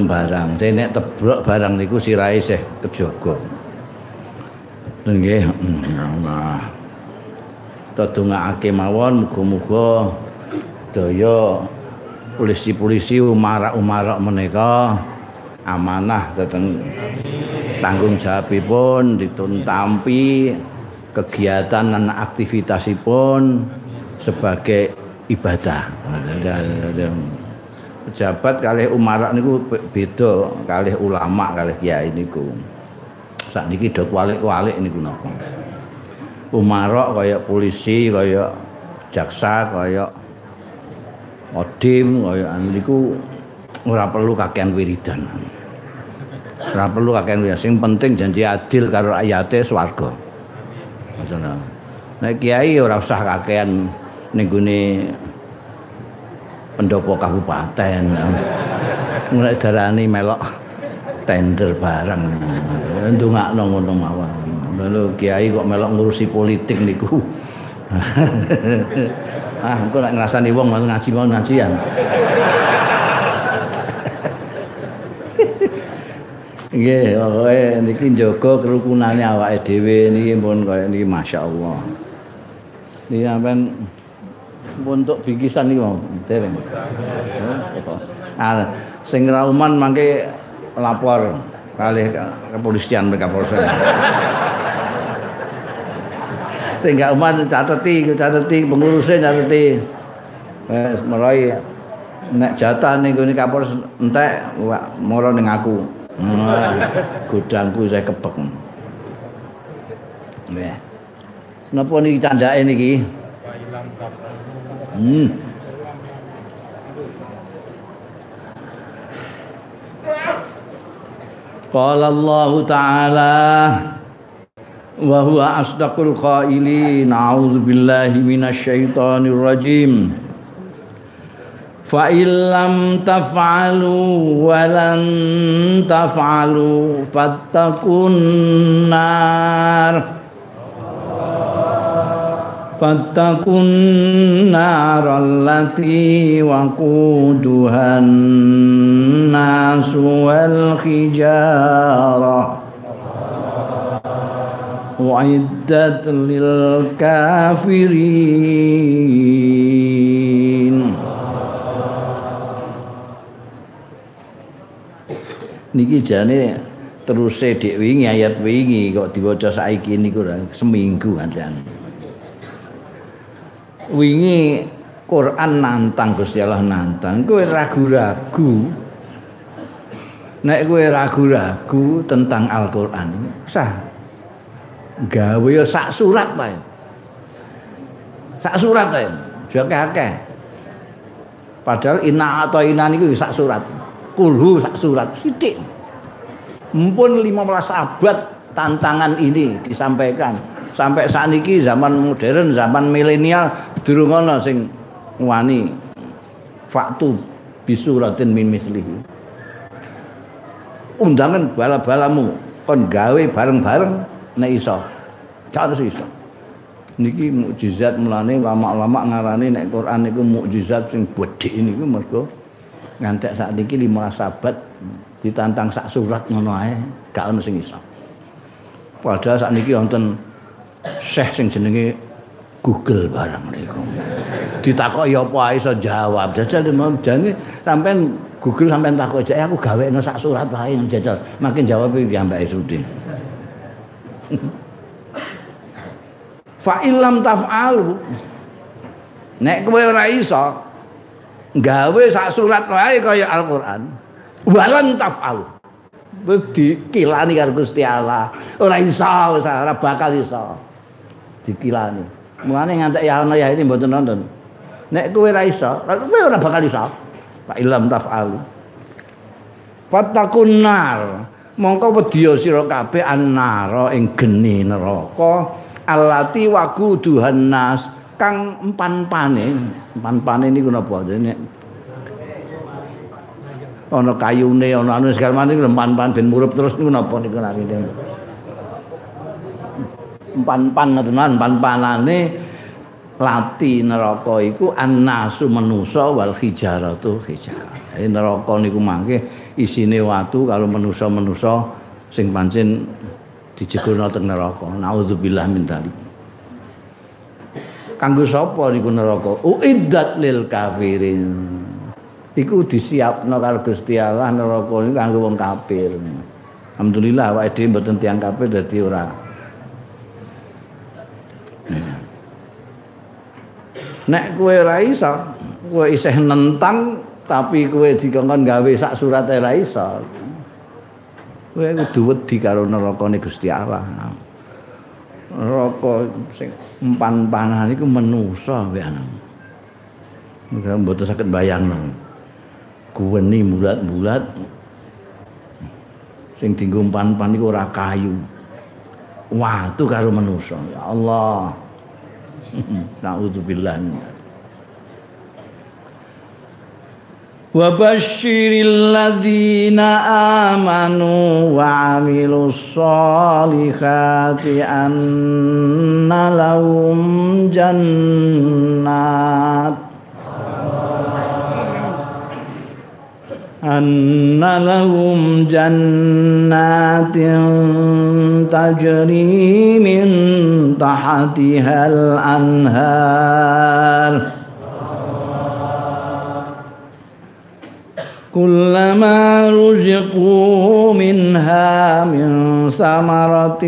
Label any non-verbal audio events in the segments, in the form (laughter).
gelem barang. Dene tebrok barang niku sirahe isih kejaga. Nggih. Nah. Tadungake mawon muga-muga daya polisi-polisi umarak-umarak menika amanah dateng tanggung jawabipun dituntampi kegiatan dan aktivitasipun sebagai ibadah. Pejabat kalih umarak niku beda kalih ulama kalih kiai niku. Sakniki do kwalik-kwalik niku napa. Umarak kaya polisi kaya jaksa kaya odim kaya niku ora perlu kakean wiridan. Ora perlu kakean wiridan. Sing penting janji adil karo ayate swarga. Maksudnya. Nek kiai ora usah kakean ning pendopo kabupaten. Mulai darani melok tender barang ndongakno ngono mawon. Lalu kiai kok melok ngurusi politik niku. (laughs) Ah engko nek ngrasani wong ngaji mau ngajian. (laughs) Nggih, pokoke niki njaga kerukunane awake dhewe. Niki pun kaya niki masyaallah. Niki sampean untuk bingkisan iki mau dereng. Ah, sing rauman mangke lapor kalih kepolisian mereka. Sing gak umat cateti, cateti pengurusnya cateti. Mulai nek jatah ning gone kapolres entek moro ning aku. Gudangku saya kepek. Nggih. Napa niki candake niki? Hmm. Qala Allah Ta'ala wa huwa asdaqul qailin a'udzu billahi minasy syaithanir rajim fa illam taf'alu wa lan taf'alu fattaqun nar فاتقوا النار التي وقودها الناس والحجارة أعدت للكافرين niki jane teruse dik wingi ayat wingi kok diwaca saiki niku seminggu ancen wingi Quran nantang Gusti Allah nantang. Kowe ragu-ragu. Nek kowe ragu-ragu tentang Al-Qur'an sah. Gawe ya sak surat wae. Sak surat wae. Jake akeh. Padahal inna atau inna niku sak surat. Kulhu sak surat. Sithik. Mumpun 15 abad tantangan ini disampaikan sampai saat ini zaman modern zaman milenial durung ana sing wani. Faktu bisuratin min mislihi. Undangan bala-balamu kon gawe bareng-bareng nek iso. Gak harus iso. Niki mukjizat mulane lama-lama ngarani nek Quran niku mukjizat sing gedhe niku mergo ngantek saat niki 15 sahabat ditantang sak surat ngono ae gak ono sing iso. Padahal saat niki wonten Syekh sing jenenge Google barang niku. Ditakoki apa ae iso jawab. Jajal jane sampean Google sampean takok aja aku gawekno sak surat wae jajal. Makin jawab iki ambake Sudi. (laughs) Fa illam taf'alu Nek kowe ora iso gawe sak surat wae kaya Al-Qur'an. Walan taf'alu. Dikilani karo Gusti Allah. Ora iso, ora bakal iso. Dikilani. Mulane ngantek ya ana ya ini mboten nonton. Nek kowe ora iso, kowe ora bakal iso. Pak ilam taf'al. Fatakun nar. Mongko wedya sira kabeh annara ing geni neraka. Allati waquduhan nas kang empan-pane. Empan-pane niku napa? Nek ana kayune ana anu segala macam empan-pan ben murup terus niku napa niku empan-pan ngoten man pan-panane lati neraka iku annasu manusa wal hijaratu hijarah. Jadi neraka niku mangke isine watu kalau manusa-manusa sing pancen dijegurna teng neraka. Nauzubillah min dzalik. Kanggo sapa niku neraka? Uiddat lil kafirin. Iku disiapno karo Gusti Allah neraka niku kanggo wong kafir. Alhamdulillah awake dhewe mboten tiyang kafir dadi ora Nek kowe ora iso, kowe isih nentang tapi kowe dikongkon gawe sak surat ora iso. Kowe kudu wedi karo nerakane Gusti Allah. Neraka sing empan-panan iku menusa wae. Muga mboten saged bayangno. Kuweni bulat-bulat sing dienggo empan-pan iku ora kayu. Watu karo menusa. Ya Allah. Nauzubillah Wa basyiril ladzina amanu wa amilus solihati anna lahum jannat أن لهم جنات تجري من تحتها الأنهار. كلما رزقوا منها من ثمرة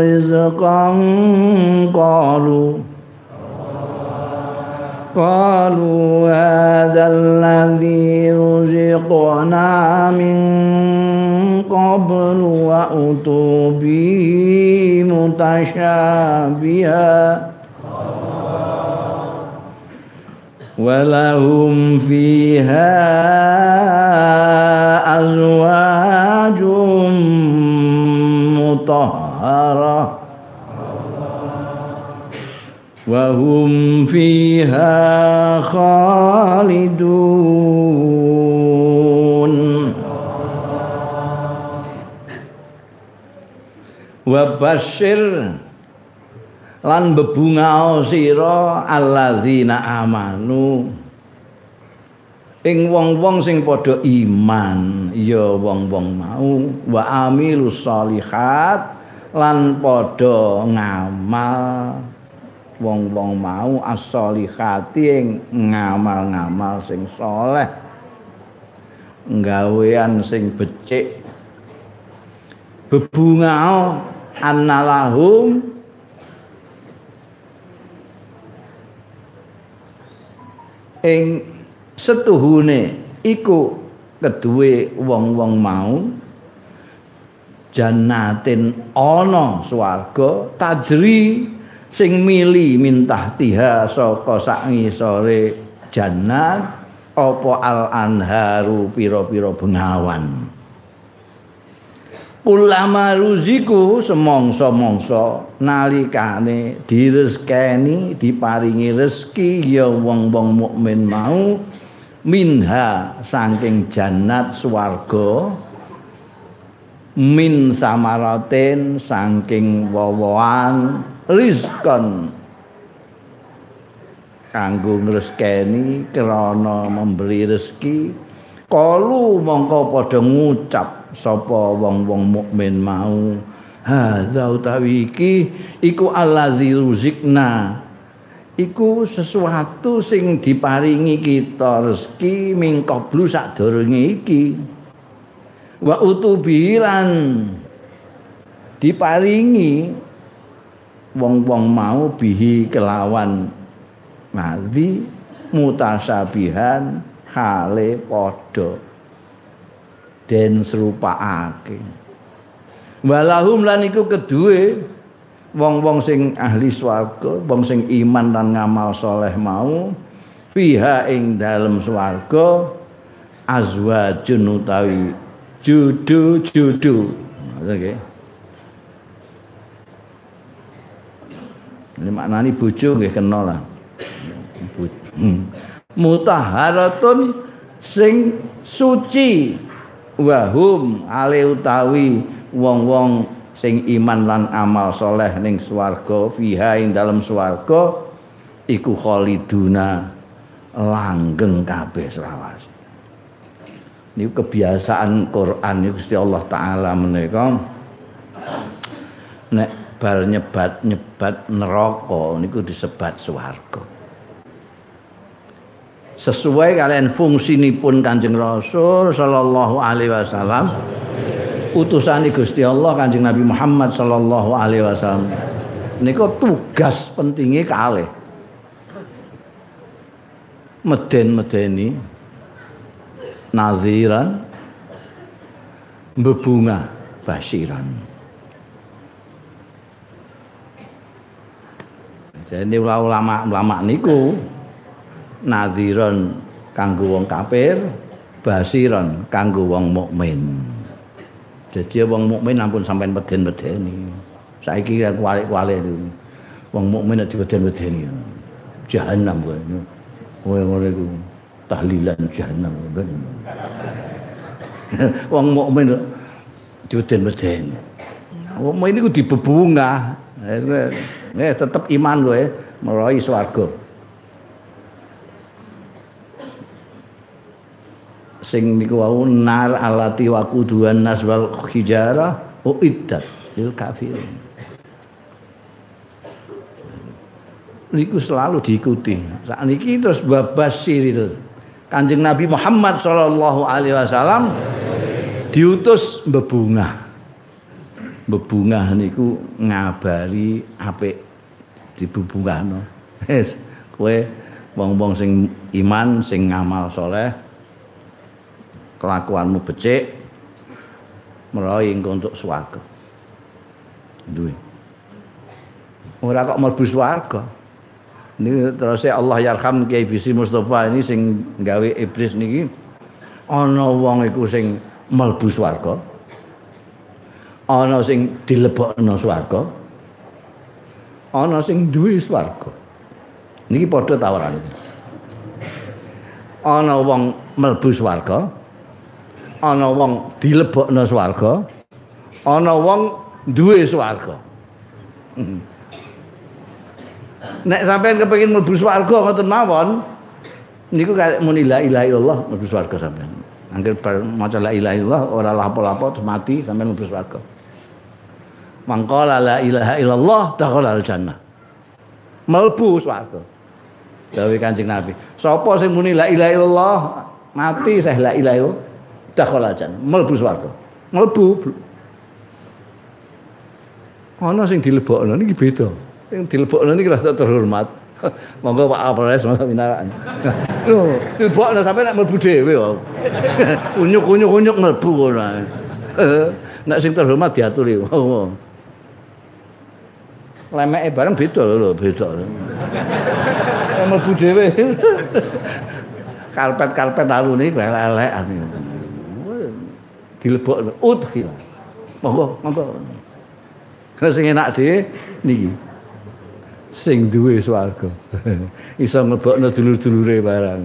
رزقا قالوا قالوا هذا الذي رزقنا من قبل وأتوا به متشابها. ولهم فيها أزواج مطهرة. وهم فيها خالدون وبشر lan bebungao sira alladzina amanu ing wong-wong sing padha iman ya wong-wong mau wa amilus solihat lan padha ngamal wong-wong mau as-solihati ngamal-ngamal sing soleh. Nggawean sing becik. Bebungao annalahum. Ing setuhune iku keduwe wong-wong mau jannatin ana swarga tajri sing mili mintah tiha saka sak ngisore jannat apa al anharu pira-pira bengawan? Ulama ruziku semongso-mongso nalikane direzekeni diparingi rezeki ya wong-wong mukmin mau minha saking jannat swarga min samaratin saking wowoan rizkon kanggo ngreskeni krana memberi rezeki kalu mongko padha ngucap sapa wong-wong mukmin mau. Hadza utawi iki iku allazi ruzikna. Iku sesuatu sing diparingi kita rezeki mingkoblu sadurunge iki. Wa utubilan diparingi wong-wong mau bihi kelawan. Madhi mutasabihan hale padha den serupakake. Walahum lan iku kedue wong-wong sing ahli swarga wong sing iman dan ngamal soleh mau fiha ing dalem swarga azwajun utawi judu-judu. Okay. Ini maknani bojo nggih kena lah. Hmm. Mutaharatun sing suci wahum ale utawi wong-wong sing iman lan amal soleh ning swarga fiha ing dalam swarga iku khaliduna langgeng kabeh selawase niku kebiasaan Quran niku Gusti Allah taala menika bal nyebat nyebat neraka niku disebat swarga. Sesuai kalian fungsinipun Kanjeng Rasul sallallahu alaihi wasallam utusan Gusti Allah Kanjeng Nabi Muhammad sallallahu alaihi wasallam. Niku tugas pentingnya kalih. Meden-medeni naziran bebunga basiran jadi ulama-ulama niku nadhiron kanggo wong kafir, basiron kanggo wong mukmin. Jadi wong mukmin ampun sampean meden-medeni. Saiki kualik-kualik itu. Wong mukmin nek dibeden-bedeni. Jahanam kowe. Kowe ngono iku tahlilan jahanam ben. (laughs) wong mukmin dibeden-bedeni. Wong mukmin iku dibebungah. Eh, tetep iman kowe merohi swarga. sing niku wau nar alati wa quduan nas wal hijara uiddat lil kafirin. Niku selalu diikuti. Saat niki terus babasir itu kanjeng Nabi Muhammad Shallallahu Alaihi Wasallam diutus bebungah bebungah niku ngabari apik dibebungahno wis kowe wong-wong sing iman sing ngamal soleh kelakuanmu becik meroy engko untuk swarga. Duwe. Ora kok mlebu swarga. Ini terus Allah yarham Kiai Bisi Mustafa ini sing gawe iblis niki ana wong iku sing mlebu swarga ana sing dilebokno swarga ana sing duwe swarga. Niki padha tawaran. Ana wong mlebu swarga ana wong dilebokno swarga ana wong duwe swarga. Nek sampean kepengin mlebu swarga ngoten mawon niku muni la ilaha illallah mlebu swarga sampean angger maca la ilaha illallah ora lapo-lapo mati sampean mlebu swarga mangkala la ilaha illallah dakhala al jannah mlebu swarga. Dawuh Kanjeng Nabi. Sapa sing muni la ilaha illallah mati saya la ilaha illallah dakhala jan mlebu swarga. Mlebu ana sing dilebokno niki beda. Sing dilebokno niki rada terhormat. (laughs) Monggo Pak Kapolres monggo minaran (laughs) lho dilebokno sampe nek mlebu dhewe kok. (laughs) Unyuk-unyuk-unyuk mlebu ngono nek sing terhormat diaturi lemeke bareng beda lho beda mlebu dhewe karpet-karpet alune elek-elekan dilebokno udkhil. Monggo, monggo. Sing enak dhewe niki. Sing duwe swarga. Iso mlebokno dulur-dulure barang.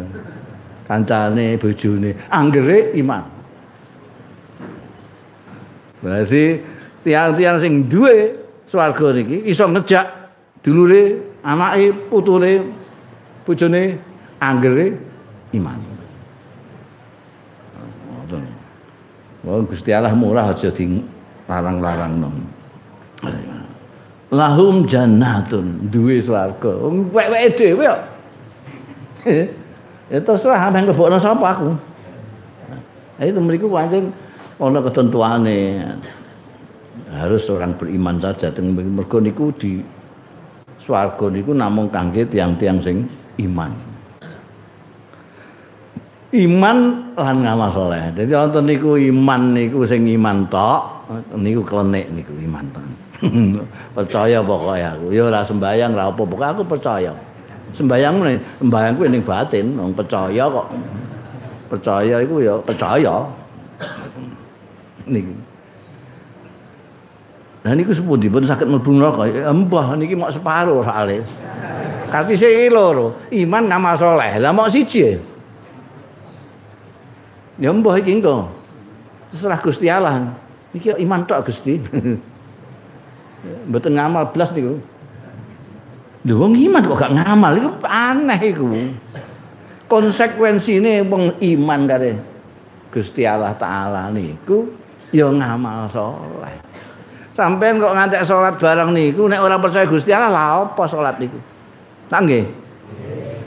Kancane, bojone, anggere iman. Berarti tiang-tiang sing duwe swarga niki iso ngejak dulure, anake, putune, bojone anggere iman. Wong Gusti Allah murah aja di larang-larang nom. Lahum jannatun duwe swarga. Wong wek-weke dhewe kok. (laughs) Ya terserah nang lebokno sapa aku. Nah, itu mriku pancen ana ketentuane. Harus orang beriman saja teng mergo niku di swarga niku namung kangge tiang-tiang sing iman. iman lan ngamal saleh. Dadi wonten niku iman niku sing iman tok, niku klenik niku iman tok. (laughs) percaya pokoke aku. Ya ora sembayang ora apa pokoke aku percaya. Sembayang nih, sembayang kuwi ning batin, wong percaya kok. Percaya iku ya percaya. Niku. Nah niku sepundi pun sakit mlebu neraka. Mbah niki mok separo soalé. Kasih loro, iman ngamal saleh. Lah mok siji. Ya mbah iki engko. Terserah Gusti Allah. Iki iman tok Gusti. (laughs) Mboten ngamal blas niku. Lho wong iman kok gak ngamal iku aneh iku. Konsekuensine wong iman kare Gusti Allah taala niku ya ngamal saleh. Sampeyan kok ngantek salat bareng niku nek ora percaya Gusti Allah lah apa salat niku? Tak nggih.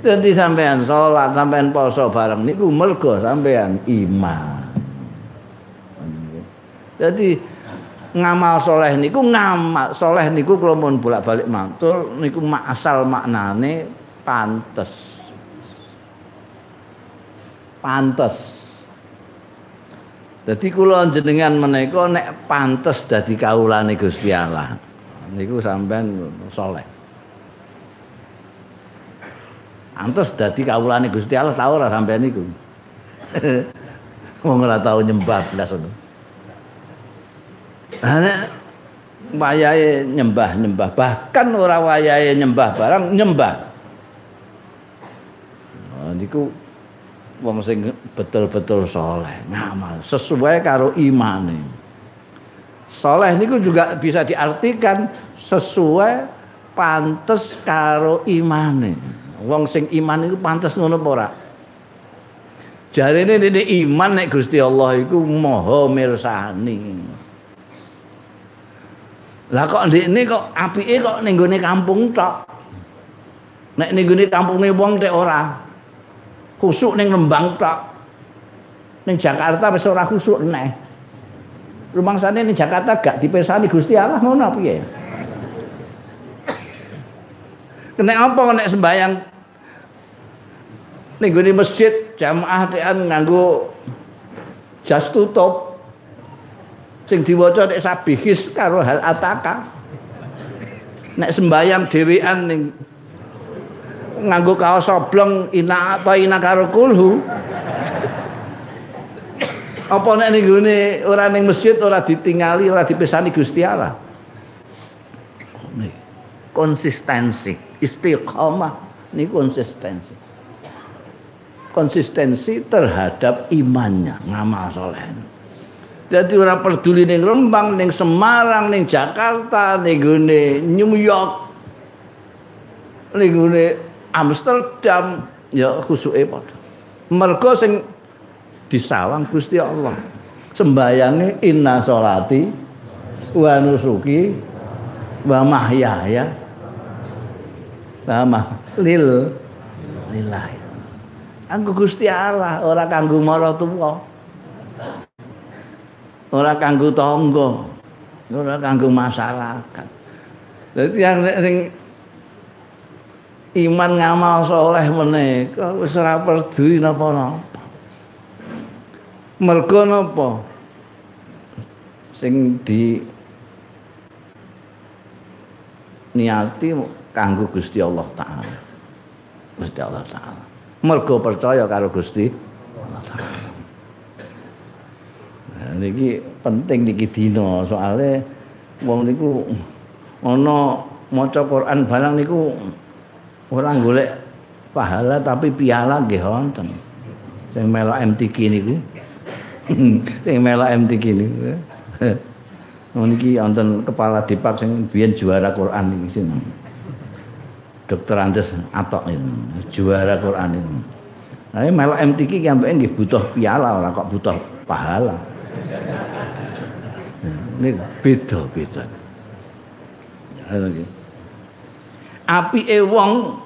Dadi sampean salat, sampean poso bareng niku mergo sampean iman. Jadi ngamal soleh niku ngamal soleh niku kalau mau bolak balik mantul niku asal maknane pantes pantes jadi kula jenengan menika nek pantes dadi kawulane Gusti Allah niku sampean soleh. Pantes dadi kawulane Gusti Allah tau ora sampean niku? (laughs) Wong ora tau nyembah blas ngono. Ana wayahe nyembah-nyembah, bahkan ora wayahe nyembah barang nyembah. Nah, niku wong sing betul-betul soleh, ngamal sesuai karo imane. Soleh niku juga bisa diartikan sesuai pantes karo imane. Wong sing iman iku pantes ngono apa ora? Ini iman nek Gusti Allah iku maha mirsani. Lah kok ndekne kok apike kok ning kampung tok. Nek gone kampunge wong tek ora. Khusuk ning Lembang tok. Ning Jakarta wis ora khusuk neh. Rumangsane ning Jakarta gak dipersani Gusti Allah ngono piye? Nek apa nek sembayang ning gone masjid jamaah tekan nganggo jas tutup sing diwaca nek sabihis karo hal ataka nek sembayang dhewean ning nganggo kaos oblong ina ina karo kulhu. Apa nek ning gone ora ning masjid ora ditingali ora dipisani Gusti Allah? Konsistensi istiqamah ini konsistensi. Konsistensi terhadap imannya ngamal soleh. Jadi ora peduli ning Rembang, ning Semarang, ning Jakarta, ning New York, ning Amsterdam, ya khusuke padha. Mergo sing disawang Gusti Allah. Sembayange inna sholati wa nusuki wa mahyaya wa lil lillahi. Anggo Gusti Allah ora kanggo maratuwa. ora kanggo tangga ora kanggo masyarakat dadi yang sing iman ngamal soleh menika wis ora peduli napa-napa. Mergo napa? Sing di niati kanggo Gusti Allah taala. Gusti Allah taala. Mergo percaya karo Gusti Allah taala. Niki penting niki dina. Soalnya wong niku ana maca Quran barang niku ora golek pahala tapi piala nggih wonten sing melok MTQ niku (laughs) sing melok MTQ niku niki wonten kepala Depak sing biyen juara Quran niki sing Dokter Andes Atok ini juara Quran ini. Nah, melok MTQ ki ambek butuh piala ora kok butuh pahala. Ini beda-beda. Api wong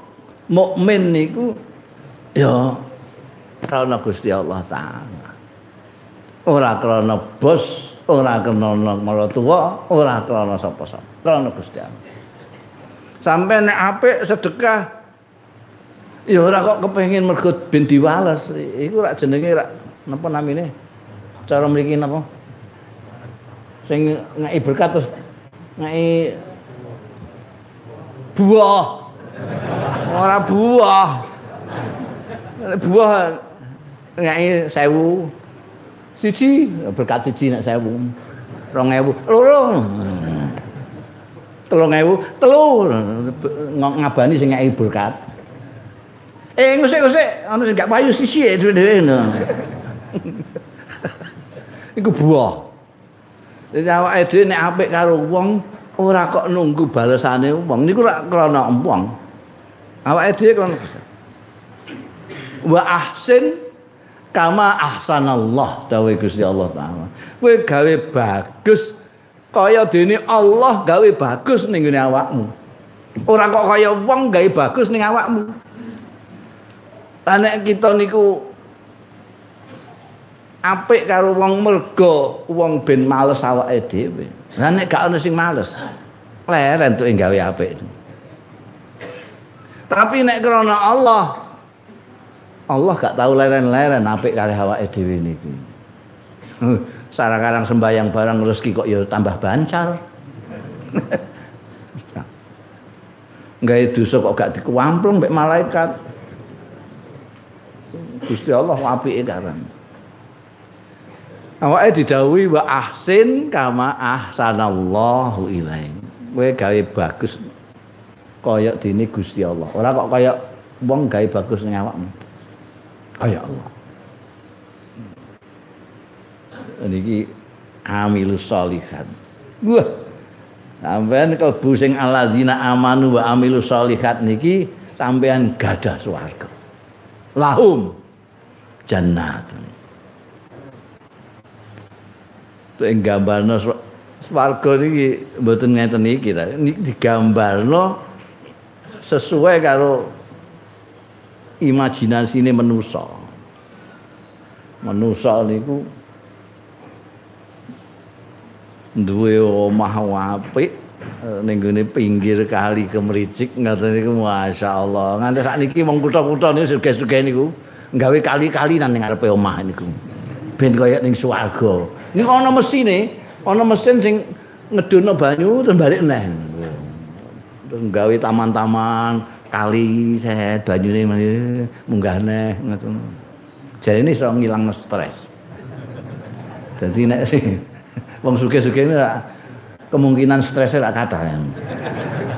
mukmin niku ya karena Gusti Allah taala. Ora krana bos, ora krana maratuwa, ora krana sapa-sapa. Krana Gusti Allah. Sampai nek apik sedekah ya ora kok kepengin mergo ben diwales. Iku rak jenenge rak napa namine? Cara mriki napa? sing ngeki berkat terus ngeki buah. Ora buah. Buah ngeki sewu. Siji. Berkat siji nek sewu. Rong ewu. Loro. Telung ewu. Telu ngabani sing ngeki berkat. Eh ngusik-ngusik ana sing gak payu sisi dhewe iku buah. Dadi awake dhewe nek apik karo wong ora kok nunggu balesane wong niku ora krana empong. Awake dhewe kon wa ahsin kama ahsanallah dawuh Gusti Allah taala. Kowe gawe bagus kaya dene Allah gawe bagus ning ngene awakmu. Ora kok kaya wong gawe bagus ning awakmu. Lah nek kita niku apik karo wong mergo wong ben males awake dhewe. Lah nek gak ono sing males, leren tuh gawe apik. Tapi nek krana Allah Allah gak tahu leren-leren apik kali awake dhewe niki. (laughs) Sarang-sarang sembayang barang rezeki kok ya tambah bancar. (laughs) Gawe dosa kok gak dikuamplung mbek malaikat. Gusti Allah apike karan. Awake didhawuhi wa ahsin kama ahsanallahu ilaih. Kowe gawe bagus kaya dene Gusti Allah. Ora kok kaya wong gawe bagus ning awakmu. Kaya Allah. Niki amilus solihat. Wah. Sampeyan kalbu sing alladzina amanu wa amilus solihat niki sampean gadah swarga. Lahum jannatun. Tuh ing gambarno swarga niki mboten ngeten iki ta. Niki digambarno sesuai karo imajinasine manusa. Manusa niku duwe omah apik ning pinggir kali Kemericik ngoten niku masyaallah. Nganti sakniki wong kutha-kutha niku sugih-sugih niku gawe kali-kali nang ngarepe omah niku. Ben kaya ning swarga. Ini ana mesine, ana mesin sing ngedono banyu terus balik neh. Terus gawe taman-taman, kali sehat banyune munggah neh ngoten. Jadi ini iso ngilang stres. Jadi nek sing wong sugih-sugih ini kemungkinan stresnya gak kata ya.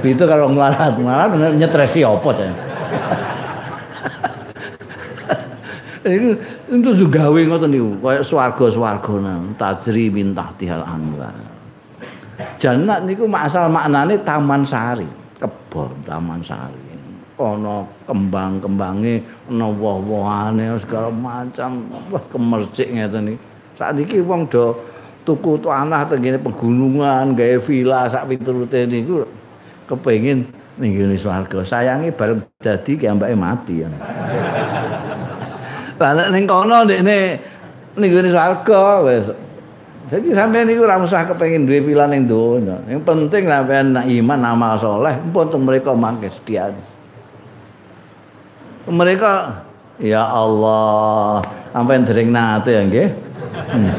Itu kalau ngelarat, ngelarat nyetresi apa ya. (laughs) itu juga gawe ngoten niku, kaya swarga-swarga nang tajri min tahtihal anwar. Jannat niku asal maknane taman sari, kebon taman sari. Ana kembang-kembange, ana woh-wohane segala macam, wah kemercik ngeten iki. Sakniki wong do tuku tanah tengene pegunungan, gawe villa sak piturute niku kepengin ning ngene swarga. Sayangi bareng dadi ki ambake mati ya. Lah nek ning kono ndekne ning ngene swarga wis. Jadi sampean niku ora usah kepengin duwe pilihan ning donya. Yang penting sampean iman amal soleh pun mereka mangke setia. Mereka ya Allah, sampean dering nate ya nggih. Hmm.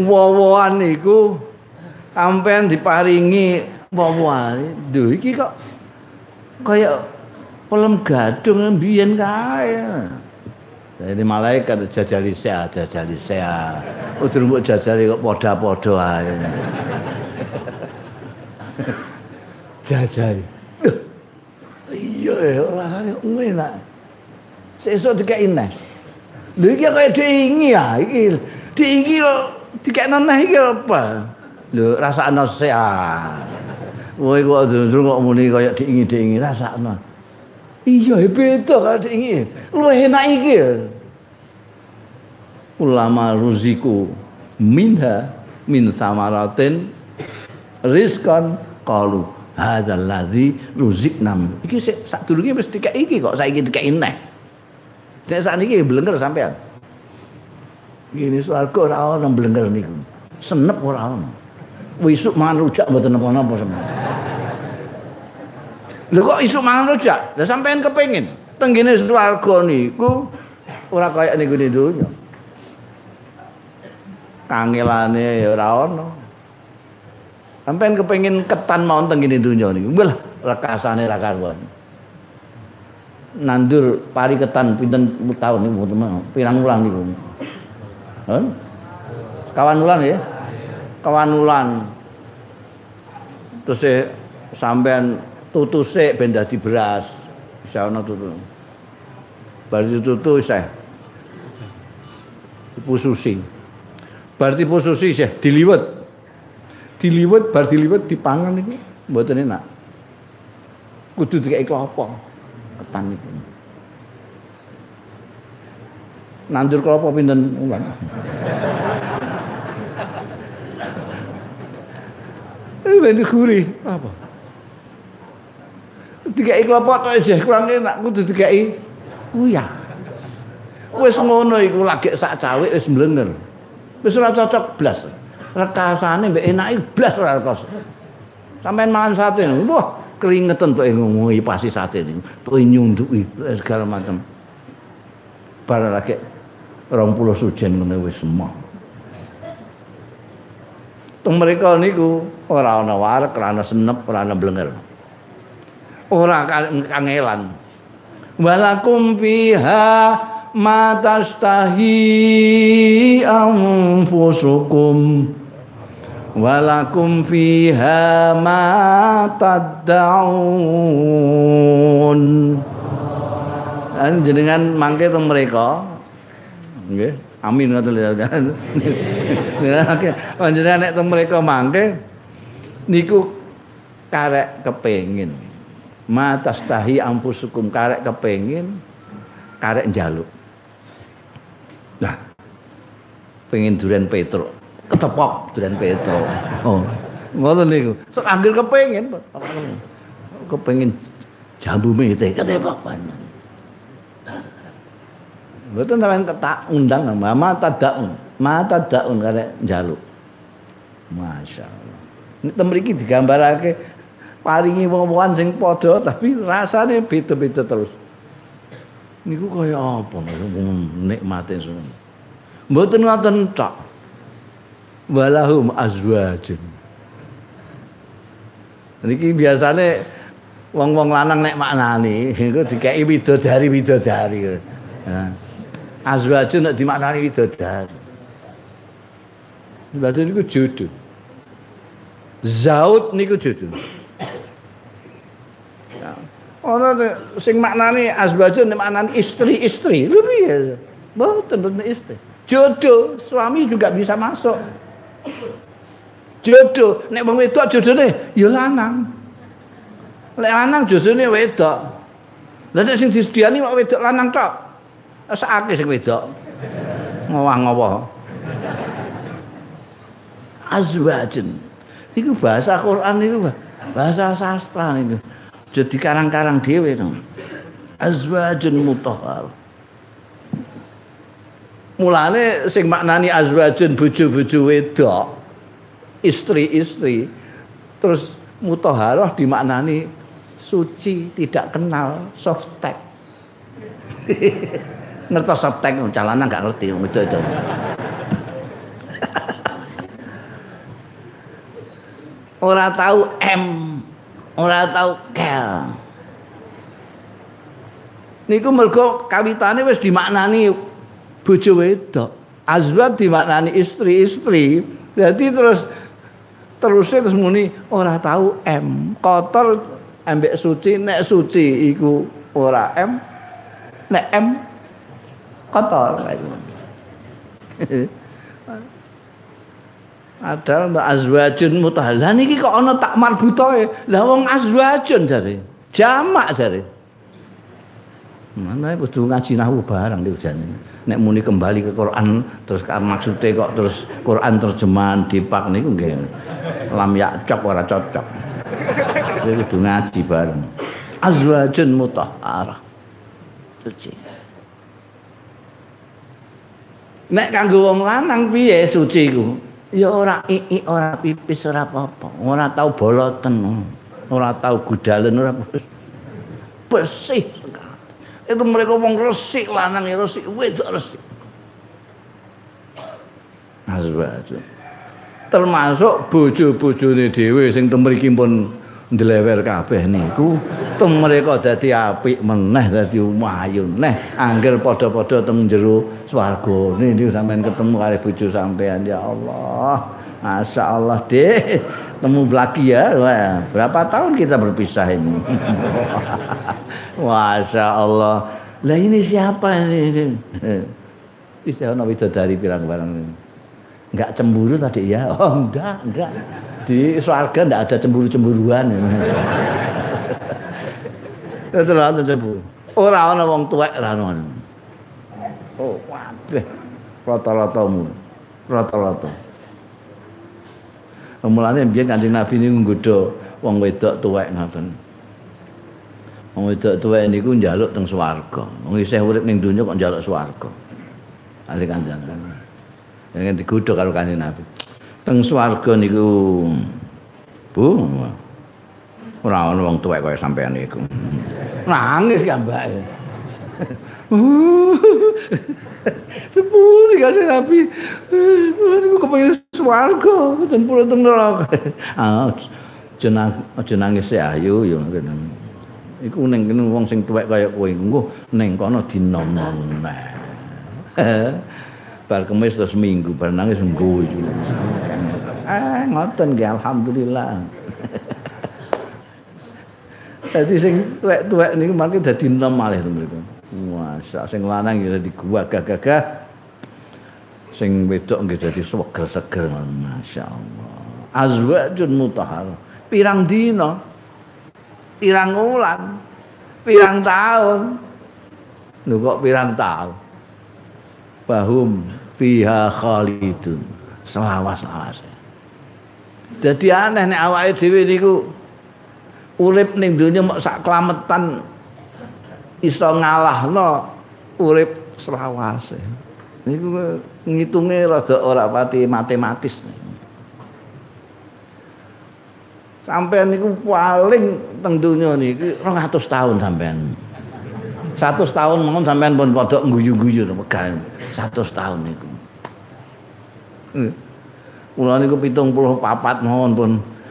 (laughs) Wowoan niku sampean diparingi wowoan. Duh iki kok kaya pelem gadung mbiyen kae. Jadi malaikat jajali sea, jajali sea. Udur mbok jajali kok padha-padha ae. jajali. Iya ya, rasane enak. Sesuk dikeki neh. Lha iki kaya diingi ya, iki diingi kok dikekno neh iki apa? Lho rasane sehat. Woi kok jujur kok muni kaya diingi-diingi rasane. Iya beda kalau diingi. Lu enak iki. Ulama ruziku minha min samaratin rizkan qalu hadzal ladzi ruziknam. Iki sak durunge wis dikek iki kok saiki dikek neh. Nek sakniki blenger sampean. Gini swarga ora ana blenger niku. Senep ora ana. Wisuk mangan rujak mboten napa-napa sampean. Lho kok isuk mangan rujak? Lah sampean kepengin tenggene swarga niku ora kaya niku di dunya. Kangelane ya ora ono. Sampean kepengin ketan mawon tenggene dunya niku. Wah, rekasane ra karuan. Nandur pari ketan pinten tahun niku pirang wulan niku. Hah? Kawan wulan ya? Kawan wulan. Terus sampean tutu sik ben dadi beras. Bisa ana tutu. Bar tutu isih. Dipususi. Bar dipususi isih diliwet. Diliwet bar diliwet dipangan iki mboten enak. kudu dikek klopo ketan iku nandur klopo pinten wulan Eh, ben gurih apa? Dikei klopo tok jeh kurang enak kudu dikei uyah. Wis ngono iku lagi sak cawik wis mblenger. Wis ora cocok blas. Rekasane mbek enake blas ora rekos. Sampeyan mangan sate, wah keringetan tuh ngomongin pasti sate ini. Tuh nyunduki segala macam. Bar lagi rong puluh sujen ngono wis semua. Tung mereka niku ora ana warek, ora ana senep, ora ana. Ora kangelan. Walakum fiha ma tastahi anfusukum walakum fiha ma tad'un. Jenengan mangke teng mereka. Nggih. Amin ngoten lho. Panjenengan nek teng mereka mangke niku karek kepengin. Ma tastahi ampusukum karek kepengin karek njaluk. Nah. Pengen duren Petruk. Ketepok duren Petruk. Oh. Ngoten niku. Sok anggere kepengin. Kepengin jambu mete ketepok panjenengan. Mboten sampean ketak undang mama tadaun. Ma tadaun karek njaluk. Masyaallah. Nek mriki digambarake paringi wong-wongan sing padha tapi rasane beda-beda terus. Niku kaya apa nikmate ngono. Mboten ngoten tok. Walahum azwajun. Niki biasane wong-wong lanang nek maknani iku dikeki widodari-widodari. Nah. azwajun nek dimaknani widodari. Widodari niku jodoh. Zaud niku jodoh. Ana sing maknani azwajun nek maknani istri-istri. Lho piye? Mboten mboten istri. Jodoh, suami juga bisa masuk. Jodoh, nek wong wedok jodone ya lanang. Lek lanang jodone wedok. Lah nek sing disediani kok wedok lanang tok. Sakake sing wedok. Ngowah-ngowah. Azwajun. Iku bahasa Quran niku bahasa sastra niku. Jadi karang-karang dhewe to. Azwajun mutahhar. Mulane sing maknani azwajun bojo-bojo wedok, istri-istri, terus mutahharah dimaknani suci, tidak kenal softtek. (laughs) ngertos softtek calana nggak ngerti itu itu (laughs) ora tahu M ora tahu kel. Niku mergo kawitane wis dimaknani bojo wedok. Azwat dimaknani istri-istri. Jadi terus terusnya terus muni ora tahu M. Kotor ambek suci nek suci iku ora M. Nek M kotor (laughs) Adal mbak azwajun mutahal. niki kok ana tak marbutoe. Lah wong azwajun jare. Jamak jare. Mana kudu ngaji nahwu barang di ujane. Nek muni kembali ke Quran terus maksudnya kok terus Quran terjemahan dipak niku nggih. Lam yakcok ora cocok. Jadi kudu ngaji bareng. Azwajun mutahharah. Suci. Nek kanggo wong lanang piye suci ku? Ya ora ii, ora pipis, ora apa-apa. Ora tau boloten, ora tau gudalen, ora bersih Itu mereka wong resik lanang ya resik, wedok resik. Azwaj. Termasuk bojo-bojone dhewe sing temriki pun ndlewer kabeh niku teng mereka dadi apik meneh dadi umayu neh angger padha-padha teng jero swarga niku sampean ketemu karo bojo sampean ya Allah Masya Allah deh temu lagi ya Wah, berapa tahun kita berpisah ini Masya Allah lah ini siapa ini bisa ono dari pirang barang enggak cemburu tadi ya oh enggak enggak di swarga ndak ada cemburu-cemburuan. (laughs) Terus cepu. Ora ana wong tuwek lah ngono. Oh, waduh. Rata-ratamu. Rata-rata. Mulane biyen Kanjeng Nabi niku nggodha wong wedok tuwek ngoten. Wong wedok tuwek niku njaluk teng swarga. Wong isih urip ning donya kok njaluk swarga. Ali Kanjeng. Yang digodha karo Kanjeng Nabi. Teng swarga niku Bu. Ora ana wong tuwek kaya sampean (laughs) niku. Nangis kan mbake. Sepuluh kasih Nabi. Niku kepengin swarga, ten pulau teng neraka. (laughs) Ah, jenang aja nangis ayu ya. Iku ning kene wong sing tuwek kaya kowe engko ning kono dinom-nom. (laughs) Bar kemis terus minggu bar nangis ngguyu. Ah, ngoten nggih alhamdulillah. (laughs) Dadi sing tuwek-tuwek niku mangke dadi enom malih to mriku. Masa sing lanang ya dadi gua gagah sing wedok nggih dadi seger-seger masyaallah. Azwajun mutahhar. Pirang dina? Pirang wulan? Pirang tahun? Lho kok pirang tahun? Bahum fiha khalidun. Selawas-lawas. Dadi aneh nek awake dhewe niku urip ning donya mok sak klametan iso ngalahno urip selawase. Niku ngitunge rada ora pati matematis. Sampean niku paling teng donya niki 200 tahun sampean. 100 tahun mongkon sampean pun padha guyu-guyu megah. 100 tahun niku. Kula niku 74 mawon pun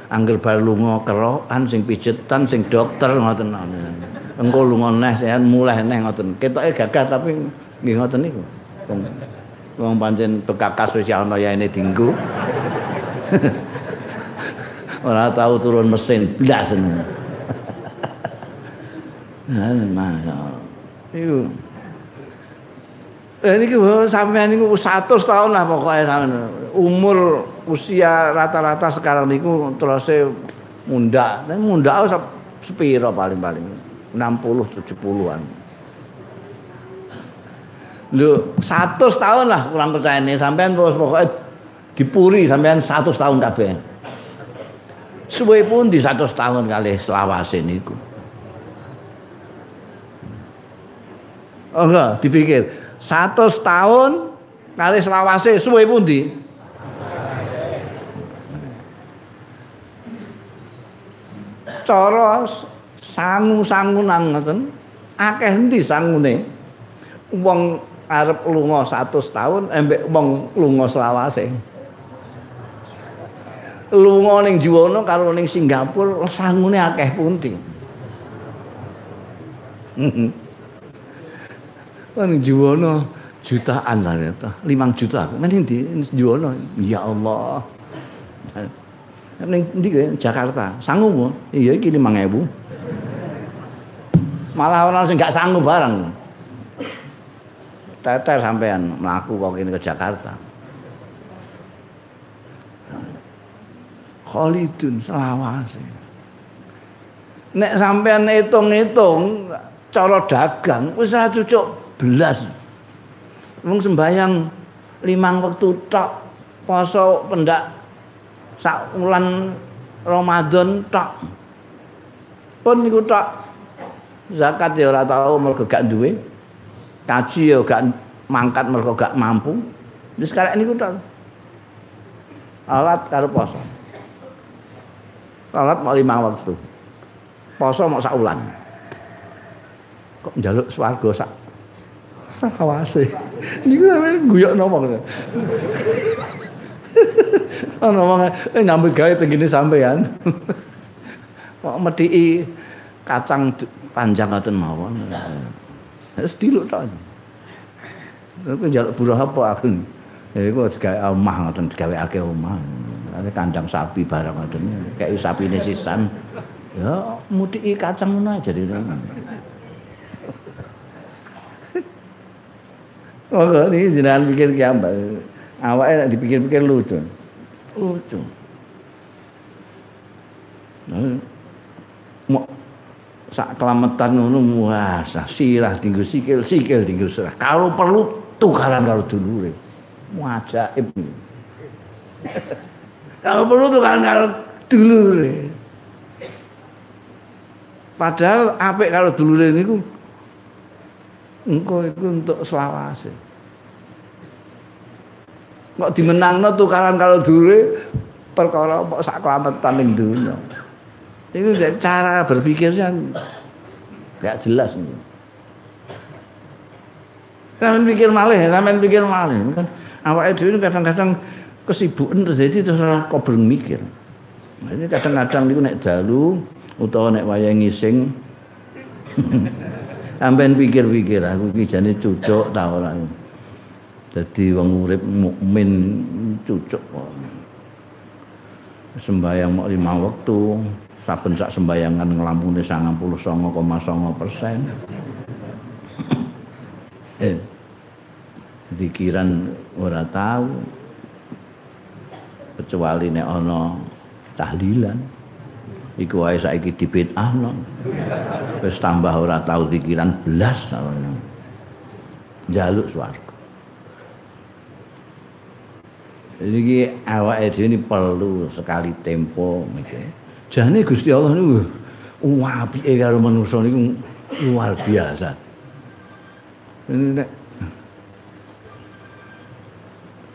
angger bar lunga kerokan sing pijetan sing dokter ngoten. Engko lunga neh sehat mulai neh ngoten. Ketoke gagah tapi nggih ngoten niku. Wong pancen bekakas wis ana ya ini dinggo. (laughs) Ora tahu turun mesin blas. (laughs) Nah, Iku. Eh niki sampean niku 100 tahun lah pokoknya sampean. Umur usia rata-rata sekarang niku terus mundak. Nek mundak sepiro paling-paling 60 70-an. Lho, 100 tahun lah kurang percaya ini sampean terus pokoknya dipuri sampean 100 tahun kabeh. Suwe pun di 100 tahun kali selawase niku. Oh enggak, dipikir 100 tahun kali selawase suwe pundi? Cara sangu-sangunan ngoten, akeh endi sangune? Wong arep lunga 100 tahun embek wong lunga selawase. Lunga ning Juwono karo ning Singapura sangune akeh pundi? (laughs) Kan Juwono jutaan lah ya, limang juta. Mending di Juwono, ya Allah. Ning ndi Jakarta, sanggup Iya iki 5000. Malah orang sing gak sanggup bareng. Teter sampean mlaku kok ini ke Jakarta. Khalidun selawase. Nek sampean hitung-hitung cara dagang wis cucuk belas. Wong sembayang limang waktu tok poso pendak sak Ramadan tok. Pun niku tok. Zakat ya ora tau mergo gak duwe. Kaji ya gak mangkat mergo gak mampu. Wis karek niku tok. Alat karo poso. Alat mau lima waktu. Poso mau sak. Kok njaluk swarga sak sakawase. Niku guyok napa Ana wong eh nyambut gawe tengene sampean. Kok medhiki kacang panjang ngoten mawon. Wis diluk tok. Aku njaluk buruh apa aku. Ya iku gawe omah ngoten gawe akeh omah. Ada kandang sapi barang ngoten. Kayak sapine sisan. Ya mudiki kacang ngono aja dene. Oh, ini jenengan pikir kiambal. Awake dipikir-pikir lucu. lucu. sak kelametan ngono wah sirah tinggal sikil sikil tinggal sirah kalau perlu tukaran karo dulure ajaib (laughs) kalau perlu tukaran karo dulure padahal apik karo dulure niku engko iku untuk selawase kok dimenangno tukaran karo dulure perkara kok sak kelametan ning dunya itu cara berpikirnya nggak jelas ini. Sampeyan pikir malih, sampeyan pikir malih kan awake dhewe kadang-kadang kesibukan terjadi terus ora kobreng mikir. Nah, ini kadang-kadang niku nek dalu utawa nek wayang ngising (laughs) sampean pikir-pikir aku iki jane cucuk ta ora. Dadi wong urip mukmin cucuk kok. Sembayang mau lima waktu, saben sak sembayangan nglampune 99,9 persen. eh, pikiran ora tahu kecuali nek ana tahlilan iku wae saiki dibid'ahno wis tambah ora tahu pikiran belas jaluk swarga Jadi awak ini perlu sekali tempo mikir. Jane Gusti Allah niku apike karo manusa niku luar biasa. Ini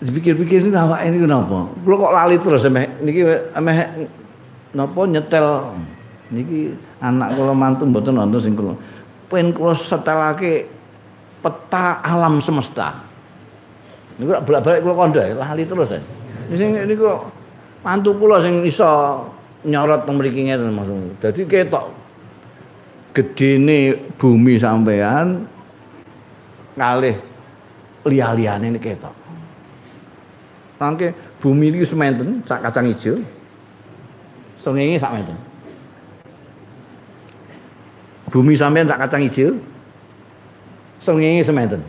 Dipikir-pikir ini awak ini kenapa? Kalau kok lali terus emeh niki emeh napa nyetel niki anak kula mantu mboten nonton sing kula. Pen kula setelake peta alam semesta. Niku bolak-balik kula kandha lali terus. Sing niku mantu kula sing iso nyorot teng mriki ngeten maksud. Dadi ketok gedene bumi sampean kalih liya-liyane ketok. Mangke bumi iki sementen sak kacang ijo. Sengenge sak menten. Bumi sampean sak kacang ijo. Sengenge sementen.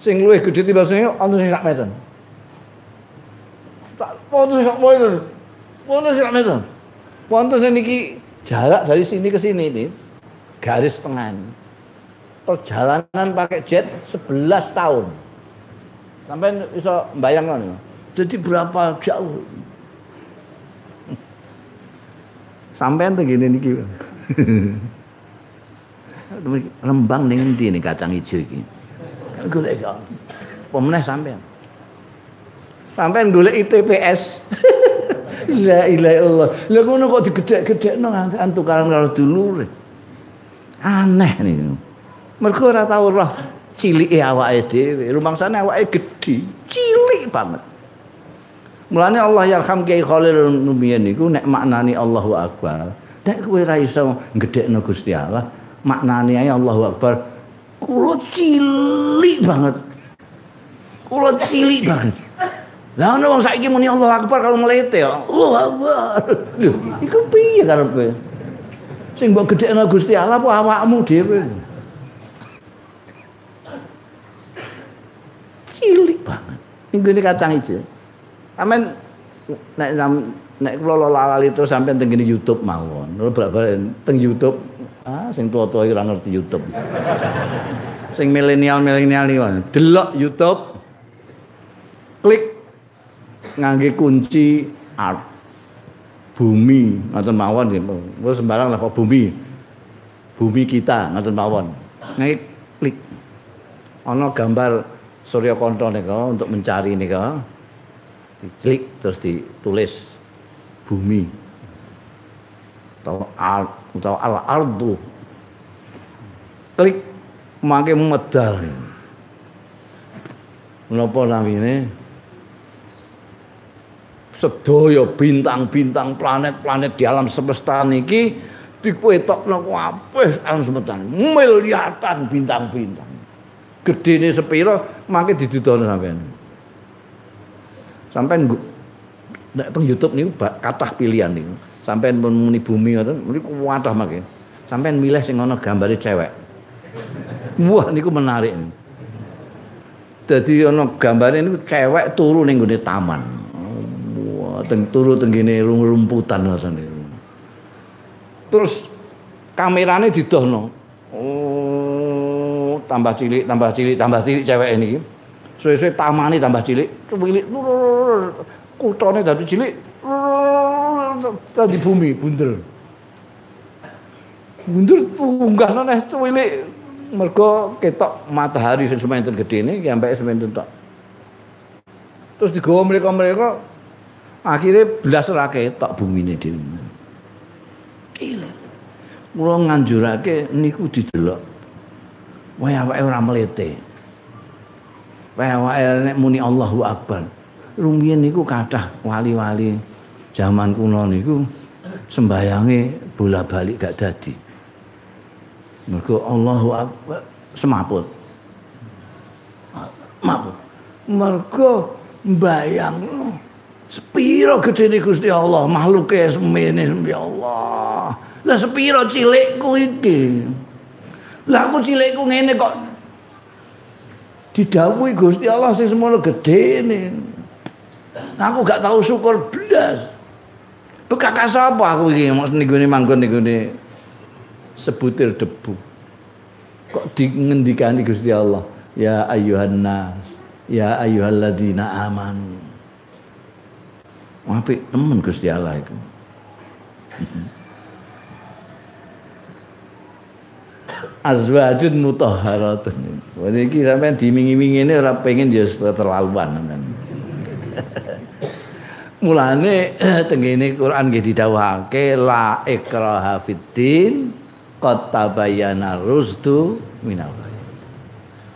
Sing luwih gedhe timbang sengenge ana sing sak meten. Tak foto sak meten. Wonten sing itu. Wonten sing niki jarak dari sini ke sini ini garis tengah ini. Perjalanan pakai jet 11 tahun. Sampai bisa bayangkan. Jadi berapa jauh? Sampai ente gini niki. (laughs) Rembang ning endi nih kacang hijau iki? Golek kok. Pemeneh sampean. Sampean golek ITPS. (laughs) La ilaha illallah. Lah ngono kok digedhek-gedhekno antukaran karo dulure. Aneh niku. Mergo ora tau roh cilike awake dhewe. Rumangsane awake gedhe, cilik banget. Mulane Allah yarham Kiai Khalil Nubiyen niku nek maknani Allahu Akbar. Nek kowe ora iso gedhekno Gusti Allah, maknane ae Allahu Akbar. Kulo cilik banget. Kulo cilik banget. Lah ono wong saiki muni Allah Akbar kalau melete ya. Allah Akbar. Lho, iku piye karepe? Sing mbok gedhekno Gusti Allah apa awakmu dhewe? Cilik banget. Ini kacang ijo. Amen nek nek kula lali terus sampean teng YouTube mawon. Bal teng YouTube ah sing tua-tua ora ngerti YouTube. sing milenial-milenial iki delok YouTube klik ngangge kunci art bumi ngoten mawon. Wis sembarang lah bumi. Bumi kita ngoten mawon. Ngangge klik. Ana gambar Surya Kanto nika untuk mencari nika. Diklik terus ditulis bumi. Atau al atau al ardu. Klik mangke medal. Menapa namine? sedaya bintang-bintang planet-planet di alam semesta niki dikuetokno kabeh alam semesta miliatan bintang-bintang gedene sepira mangke didudono sampean sampean nek teng YouTube niku kathah pilihan niku sampean muni bumi ngoten niku wadah mangke sampean milih sing ana gambare cewek wah niku menarik dadi ana gambare niku cewek turu ning gone taman teng turu teng kene rumputan ngoten niku. Terus kamerane didohno. Oh, tambah cilik, tambah cilik, tambah cilik cewek ini. Suwe-suwe tamane tambah cilik, cilik. Kutone dadi cilik. Tadi bumi bundel. Bundel unggah neh cilik. Mergo ketok matahari sing sementen gedene ki ambek sementen tok. Terus digawa mereka-mereka akhirnya belas ora ketok bumine dhewe. Gila. Mula nganjurake niku didelok. Wae awake ora mlete. Awake nek muni Allahu Akbar. Rumiyin niku kathah wali-wali zaman kuno niku sembayange bola-balik gak dadi. Mergo Allahu Akbar semaput. Maput. Mergo mbayang sepiro gedene Gusti Allah makhluke semene ya Allah lah sepiro cilikku iki lah aku cilikku ngene kok didhawuhi Gusti Allah sing semono gedene aku gak tahu syukur blas. Bekakas apa aku iki mos nggone manggon nggone sebutir debu. Kok di ngendikani Gusti Allah? Ya ayyuhan nas ya ayyuhalladzina amanu. Apik temen Gusti Allah itu. Azwajun mutahharatun. Wah iki sampean dimingi-mingi ini ora pengen ya terlaluan sampean. (laughs) Mulane (clears throat) tengene Quran nggih didhawuhake la ikraha fiddin qad tabayyana rusdu minal ghayy.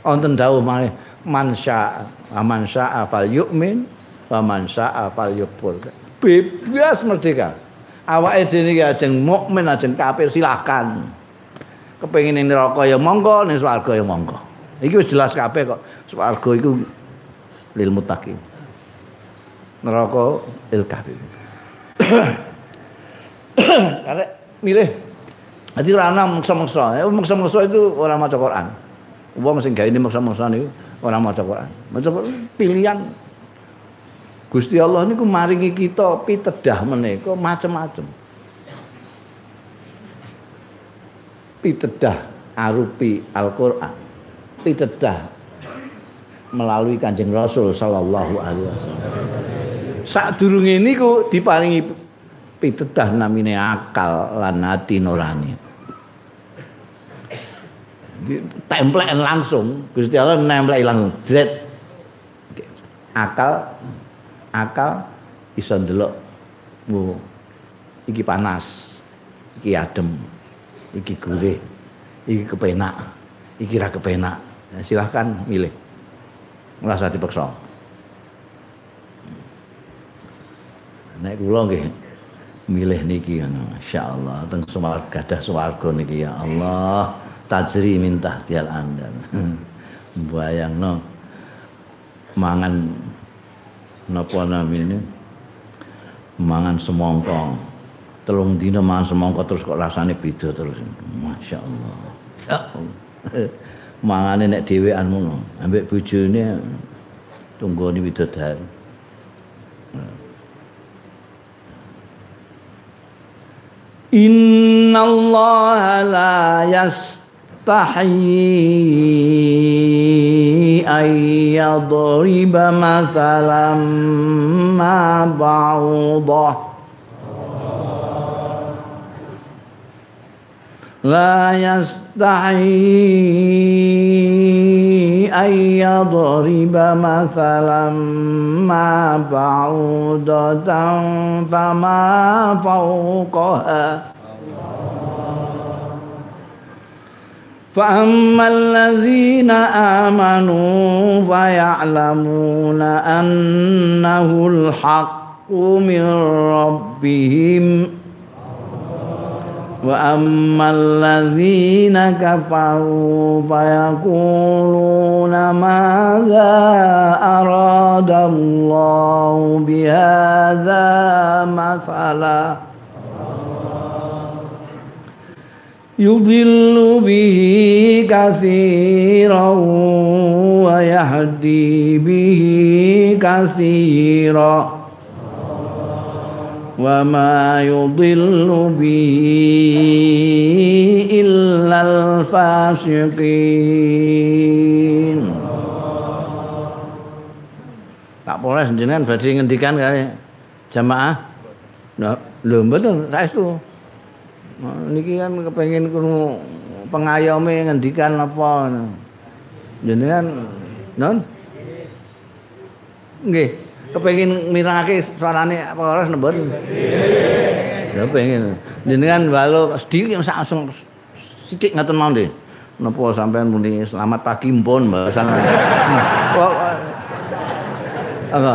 Wonten dawuh malih man syaa man syaa fal yu'min Paman sa'a fal yukfur. Bebas merdeka. Awake dhewe iki ajeng mukmin ajeng kafir silakan. Kepengin ning neraka ya monggo, ning swarga ya monggo. Iki wis jelas kabeh kok. Swarga iku lil muttaqin. Neraka il kafir. (coughs) Karek milih. Jadi ora ana meksa-meksa. Meksa-meksa itu orang maca Quran. Wong sing gawe meksa-meksa niku ora maca Quran. Maca pilihan Gusti Allah niku maringi kita pitedah menika macam-macam. Pitedah arupi Al-Qur'an. Pitedah melalui Kanjeng Rasul sallallahu alaihi wasallam. Sadurunge niku diparingi pitedah namine akal lan ati nurani. Templek langsung Gusti Allah nemplek langsung jret akal akal iso ndelok iki panas iki adem iki gurih iki kepenak iki ra kepenak. Ya, silahkan milih. Ngrasa dipaksa. Nek kula nggih milih niki masyaallah teng swarga gadah swarga niki ya Allah. Tajri min tahtial andal (laughs) bayangno mangan napa namine? Mangan semongko telung dina mangan semangka terus kok rasane beda terus. Masya Allah. Ya Allah. (laughs) Mangane nek dhewean ngono, ambek bojone tunggone widodari. Inna Allah la yastahi an yadriba mathalan ma ba'udah لا يستحي أن يضرب مثلا ما بعوضة فما فوقها. فأما الذين آمنوا فيعلمون أنه الحق من ربهم وأما الذين كفروا فيقولون ماذا أراد الله بهذا مثلاً يضل به كثيرا ويهدي به كثيرا وما يضل به إلا الفاسقين Tak boleh jenengan badhe ngendikan kali jamaah. Nah, lho mboten saestu. Nah, niki kan kepengin krungu pengayome ngendikan apa. Jenengan non Nggih, kepengin mirangake suarane apa ora mboten? Ya pengen. Jenengan walu sedhi langsung sithik ngaten mawon Napa sampean muni selamat pagi mpun mbasan. Kok Apa?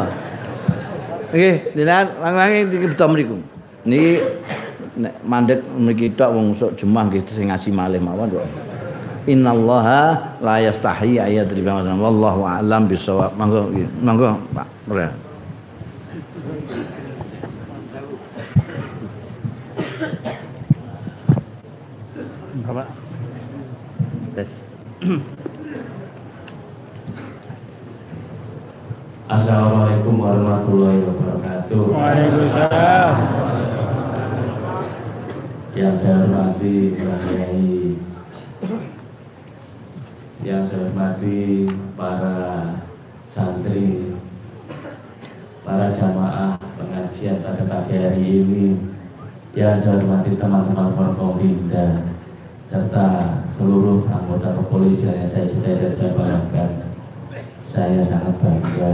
Nggih, jenengan lang-langi iki beto mriku. Niki nek mandek mriki tok wong sok jemaah nggih sing ngaji malih mawon kok. Innallaha la yastahi ayadriba wallahu a'lam bisawab. Monggo monggo Pak. Bapak. Tes. (clears throat) Assalamualaikum warahmatullahi wabarakatuh. Waalaikumsalam. Yang saya hormati Pak Kiai, yang saya hormati para santri, para jamaah pengajian pada pagi hari ini, yang saya hormati teman-teman Forkompinda, serta seluruh anggota kepolisian yang saya cintai dan saya banggakan. Saya sangat bangga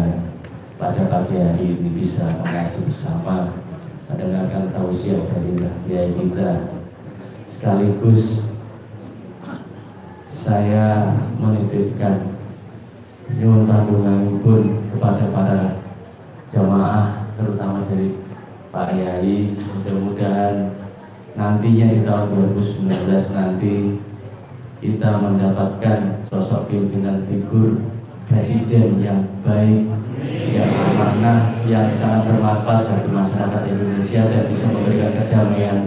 pada pagi hari ini bisa mengaji bersama mendengarkan tausiah dari Kiai kita sekaligus saya menitipkan nyuwun kandungan pun kepada para jamaah terutama dari Pak Yai mudah-mudahan nantinya di tahun 2019 nanti kita mendapatkan sosok pimpinan figur presiden yang baik, yang amanah, yang sangat bermanfaat bagi masyarakat Indonesia dan bisa memberikan kedamaian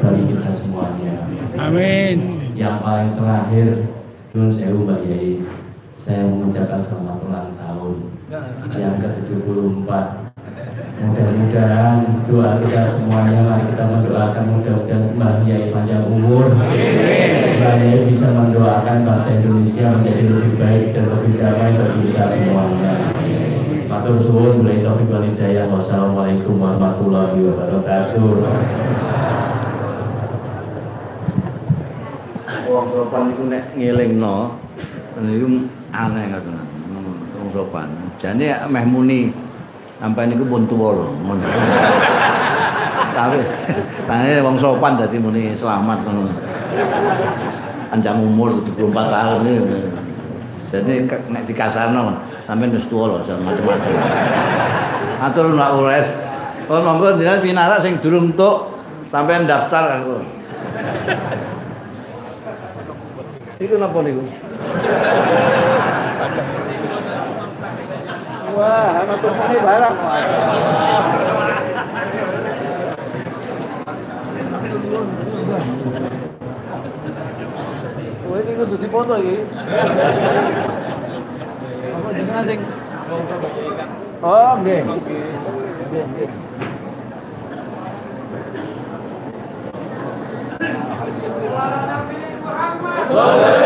bagi kita semuanya. Amin. Yang paling terakhir, Nun Sewu Mbak Yai, saya mengucapkan selamat ulang tahun yang ke-74. Mudah-mudahan doa kita semuanya mari kita mendoakan mudah-mudahan Mbak Yai panjang umur. Mbak Yai bisa mendoakan bangsa Indonesia menjadi lebih baik dan lebih damai bagi kita semuanya. Matur suwun, mulai taufik wal hidayah. Wassalamualaikum warahmatullahi wabarakatuh. Wong sopan niku nek ngelingno niku aneh ngoten. Wong sopan. Jane meh muni sampai niku pun tuwa lho ngono. Tapi tane wong sopan dadi muni selamat ngono. Panjang umur 74 tahun iki. Jadi nek dikasarno sampeyan wis tuwa lho macam-macam. Atur Mbak Ures. Oh monggo jenengan pinarak sing durung entuk sampeyan daftar aku. Iku napa niku? Wah, ana tukune barang. Kowe iki kudu dipoto iki. Apa jenengan sing Oh, nggih. Nggih, nggih. Sampai